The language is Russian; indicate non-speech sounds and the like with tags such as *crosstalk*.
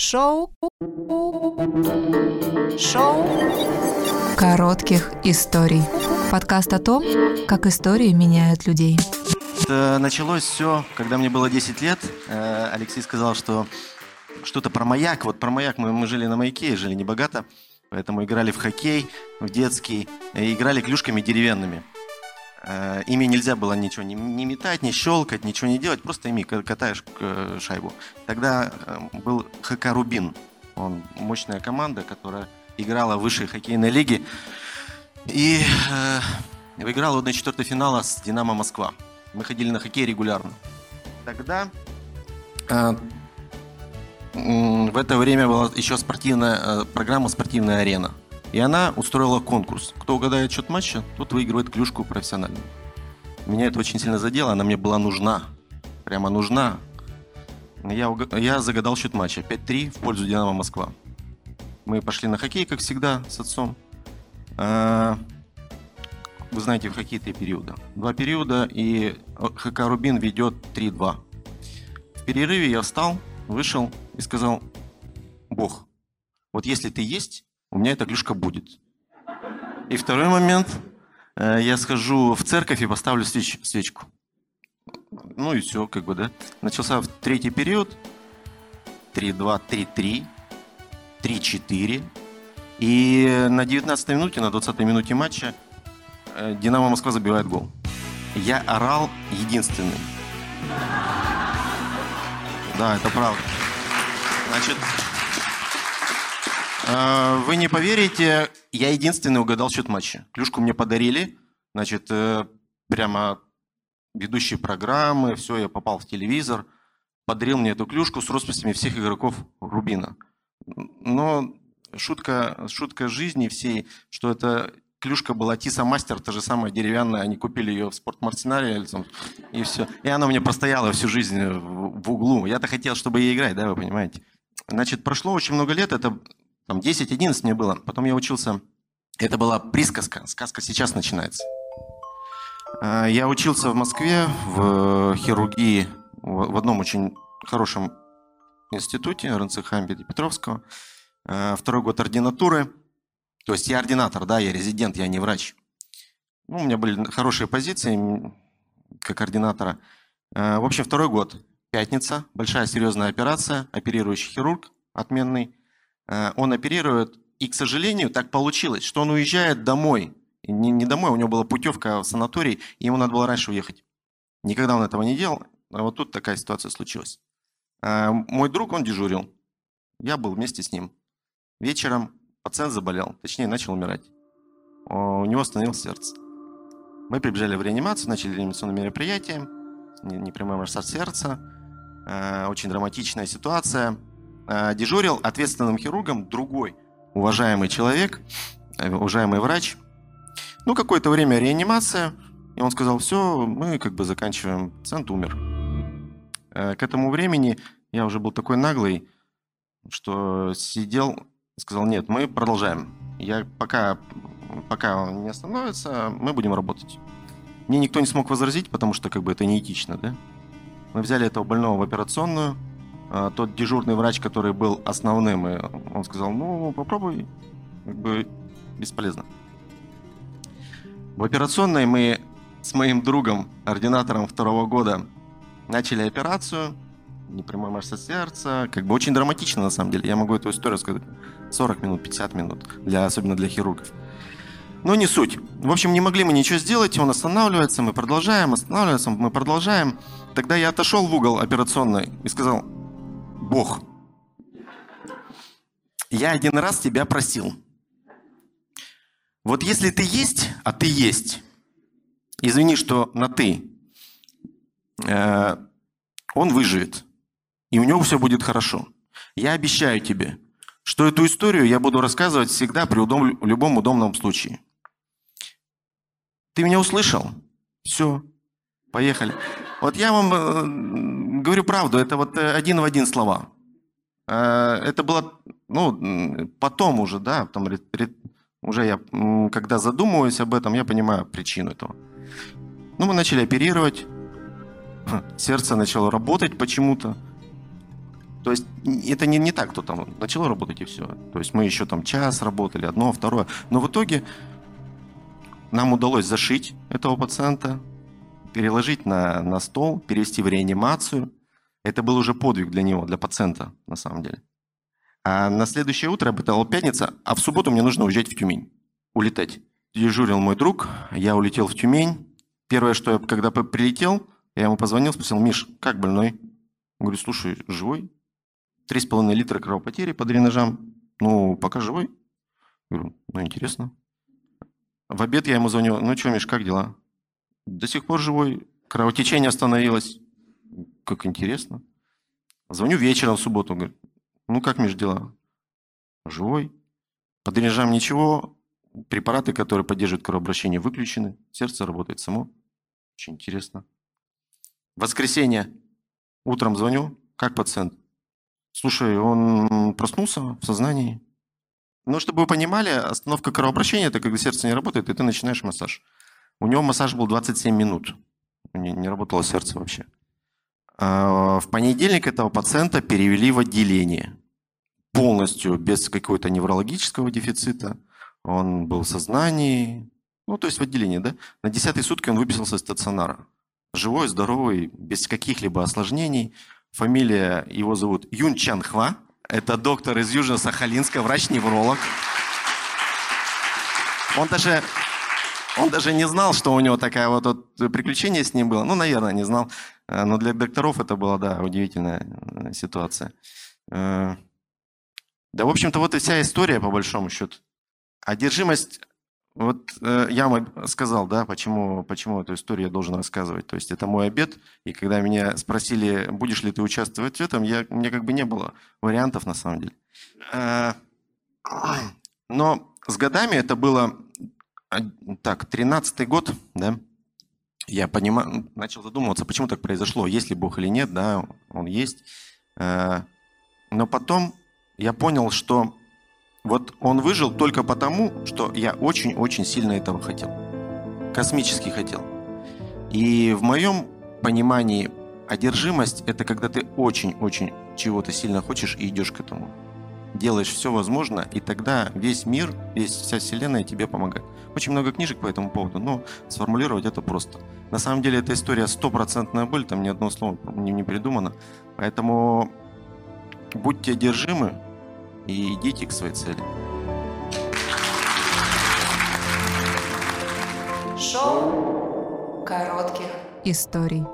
Шоу. Шоу. Коротких историй. Подкаст о том, как истории меняют людей. Это началось все, когда мне было 10 лет. Э, Алексей сказал, что что-то про маяк. Вот про маяк мы, мы жили на маяке, жили небогато. Поэтому играли в хоккей, в детский. И играли клюшками деревянными. Э, ими нельзя было ничего не, не метать, не щелкать, ничего не делать, просто ими катаешь э, шайбу. Тогда э, был ХК «Рубин». Он мощная команда, которая играла в высшей хоккейной лиге. И э, выиграла 1-4 финала с «Динамо Москва». Мы ходили на хоккей регулярно. Тогда э, в это время была еще спортивная э, программа «Спортивная арена». И она устроила конкурс. Кто угадает счет матча, тот выигрывает клюшку профессиональную. Меня это очень сильно задело, она мне была нужна. Прямо нужна. Я, я загадал счет матча. 5-3 в пользу Динамо Москва. Мы пошли на хоккей, как всегда, с отцом. А, вы знаете, в хоккее три периода. Два периода, и ХК Рубин ведет 3-2. В перерыве я встал, вышел и сказал, Бог, вот если ты есть, у меня эта клюшка будет. И второй момент, э, я схожу в церковь и поставлю свеч, свечку. Ну и все, как бы, да. Начался третий период. 3-2, 3-3, 3-4. И на 19 минуте, на 20 минуте матча э, Динамо Москва забивает гол. Я орал единственный. Да, это правда. Значит, вы не поверите, я единственный угадал счет матча. Клюшку мне подарили, значит, э, прямо ведущие программы, все, я попал в телевизор, подарил мне эту клюшку с росписями всех игроков Рубина. Но шутка, шутка жизни всей, что это клюшка была Тиса Мастер, та же самая деревянная, они купили ее в спортмарсенале, и все. И она у меня простояла всю жизнь в углу. Я-то хотел, чтобы ей играть, да, вы понимаете. Значит, прошло очень много лет, это там 10-11 мне было. Потом я учился, это была присказка, сказка сейчас начинается. А, я учился в Москве в хирургии в одном очень хорошем институте РНЦХ Амбеди Петровского. А, второй год ординатуры. То есть я ординатор, да, я резидент, я не врач. Ну, у меня были хорошие позиции как ординатора. В общем, второй год. Пятница, большая серьезная операция, оперирующий хирург отменный. Э, он оперирует, и, к сожалению, так получилось, что он уезжает домой. Не, не домой, у него была путевка в санаторий, и ему надо было раньше уехать. Никогда он этого не делал, а вот тут такая ситуация случилась. Э, мой друг, он дежурил. Я был вместе с ним. Вечером пациент заболел, точнее, начал умирать. У него остановилось сердце. Мы прибежали в реанимацию, начали реанимационное мероприятие, непрямой массаж сердца, э, очень драматичная ситуация – дежурил ответственным хирургом другой уважаемый человек, э, уважаемый врач. Ну, какое-то время реанимация, и он сказал, все, мы как бы заканчиваем, пациент умер. Э, к этому времени я уже был такой наглый, что сидел сказал, нет, мы продолжаем. Я пока, пока он не остановится, мы будем работать. Мне никто не смог возразить, потому что как бы это неэтично, да? Мы взяли этого больного в операционную, а, тот дежурный врач, который был основным, и он сказал, ну, попробуй, как бы бесполезно. В операционной мы с моим другом, ординатором второго года, начали операцию, непрямой массаж сердца, как бы очень драматично на самом деле. Я могу эту историю сказать 40 минут, 50 минут, для, особенно для хирургов. Но не суть. В общем, не могли мы ничего сделать, он останавливается, мы продолжаем, останавливается, мы продолжаем. Тогда я отошел в угол операционной и сказал, Бог, я один раз тебя просил. Вот если ты есть, а ты есть, извини, что на ты, э, он выживет, и у него все будет хорошо. Я обещаю тебе, что эту историю я буду рассказывать всегда при удом, любом удобном случае. Ты меня услышал? Все, поехали. Вот я вам э, говорю правду, это вот э, один в один слова. Э, это было, ну, потом уже, да, там, уже я, когда задумываюсь об этом, я понимаю причину этого. Ну, мы начали оперировать, *clears throat* сердце начало работать почему-то. То есть это не, не так, кто там начало работать и все. То есть мы еще там час работали, одно, второе. Но в итоге нам удалось зашить этого пациента, переложить на, на стол, перевести в реанимацию. Это был уже подвиг для него, для пациента, на самом деле. А на следующее утро, это была пятница, а в субботу мне нужно уезжать в Тюмень, улетать. Дежурил мой друг, я улетел в Тюмень. Первое, что я, когда прилетел, я ему позвонил, спросил, Миш, как больной? Он говорит, слушай, живой? Три с половиной литра кровопотери по дренажам. Ну, пока живой. Я говорю, ну, интересно. В обед я ему звоню, ну что, Миш, как дела? До сих пор живой, кровотечение остановилось. Как интересно. Звоню вечером в субботу, говорит, ну как, Миш, дела? Живой. По дренажам ничего. Препараты, которые поддерживают кровообращение, выключены. Сердце работает само. Очень интересно. Воскресенье. Утром звоню. Как пациент? Слушай, он проснулся в сознании. Ну, чтобы вы понимали, остановка кровообращения – это когда сердце не работает, и ты начинаешь массаж. У него массаж был 27 минут. Не, не работало сердце вообще. А, в понедельник этого пациента перевели в отделение полностью без какого-то неврологического дефицита. Он был в сознании, ну, то есть в отделении, да. На десятой сутки он выписался из стационара. Живой, здоровый, без каких-либо осложнений. Фамилия его зовут Юн Чан Хва. Это доктор из Южно-Сахалинска, врач-невролог. Он даже, он даже не знал, что у него такая вот, вот приключение с ним было. Ну, наверное, не знал. Но для докторов это была, да, удивительная э, ситуация. Э, да, в общем-то, вот и вся история, по большому счету. Одержимость, вот э, я вам сказал, да, почему, почему эту историю я должен рассказывать. То есть это мой обед, и когда меня спросили, будешь ли ты участвовать в этом, я, мне как бы не было вариантов на самом деле. Э, но с годами это было, так, 13-й год, да, я понимаю, начал задумываться, почему так произошло, есть ли Бог или нет, да, он есть. Э, но потом я понял, что вот он выжил только потому, что я очень-очень сильно этого хотел. Космически хотел. И в моем понимании одержимость – это когда ты очень-очень чего-то сильно хочешь и идешь к этому. Делаешь все возможное, и тогда весь мир, весь, вся вселенная тебе помогает. Очень много книжек по этому поводу, но сформулировать это просто. На самом деле эта история стопроцентная боль, там ни одно слово не, не придумано. Поэтому будьте одержимы, и идите к своей цели. Шоу коротких историй.